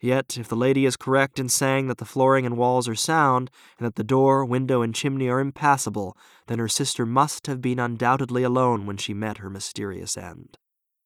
Yet, if the lady is correct in saying that the flooring and walls are sound, and that the door, window, and chimney are impassable, then her sister must have been undoubtedly alone when she met her mysterious end.